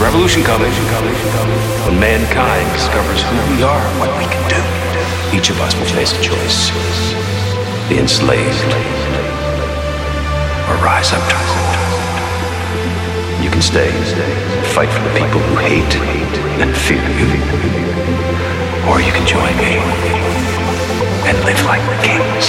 revolution coming. When mankind discovers who we are, what we can do, each of us will face a choice. Be enslaved or rise up to rule. You can stay, and fight for the people who hate and fear you. Or you can join me and live like kings.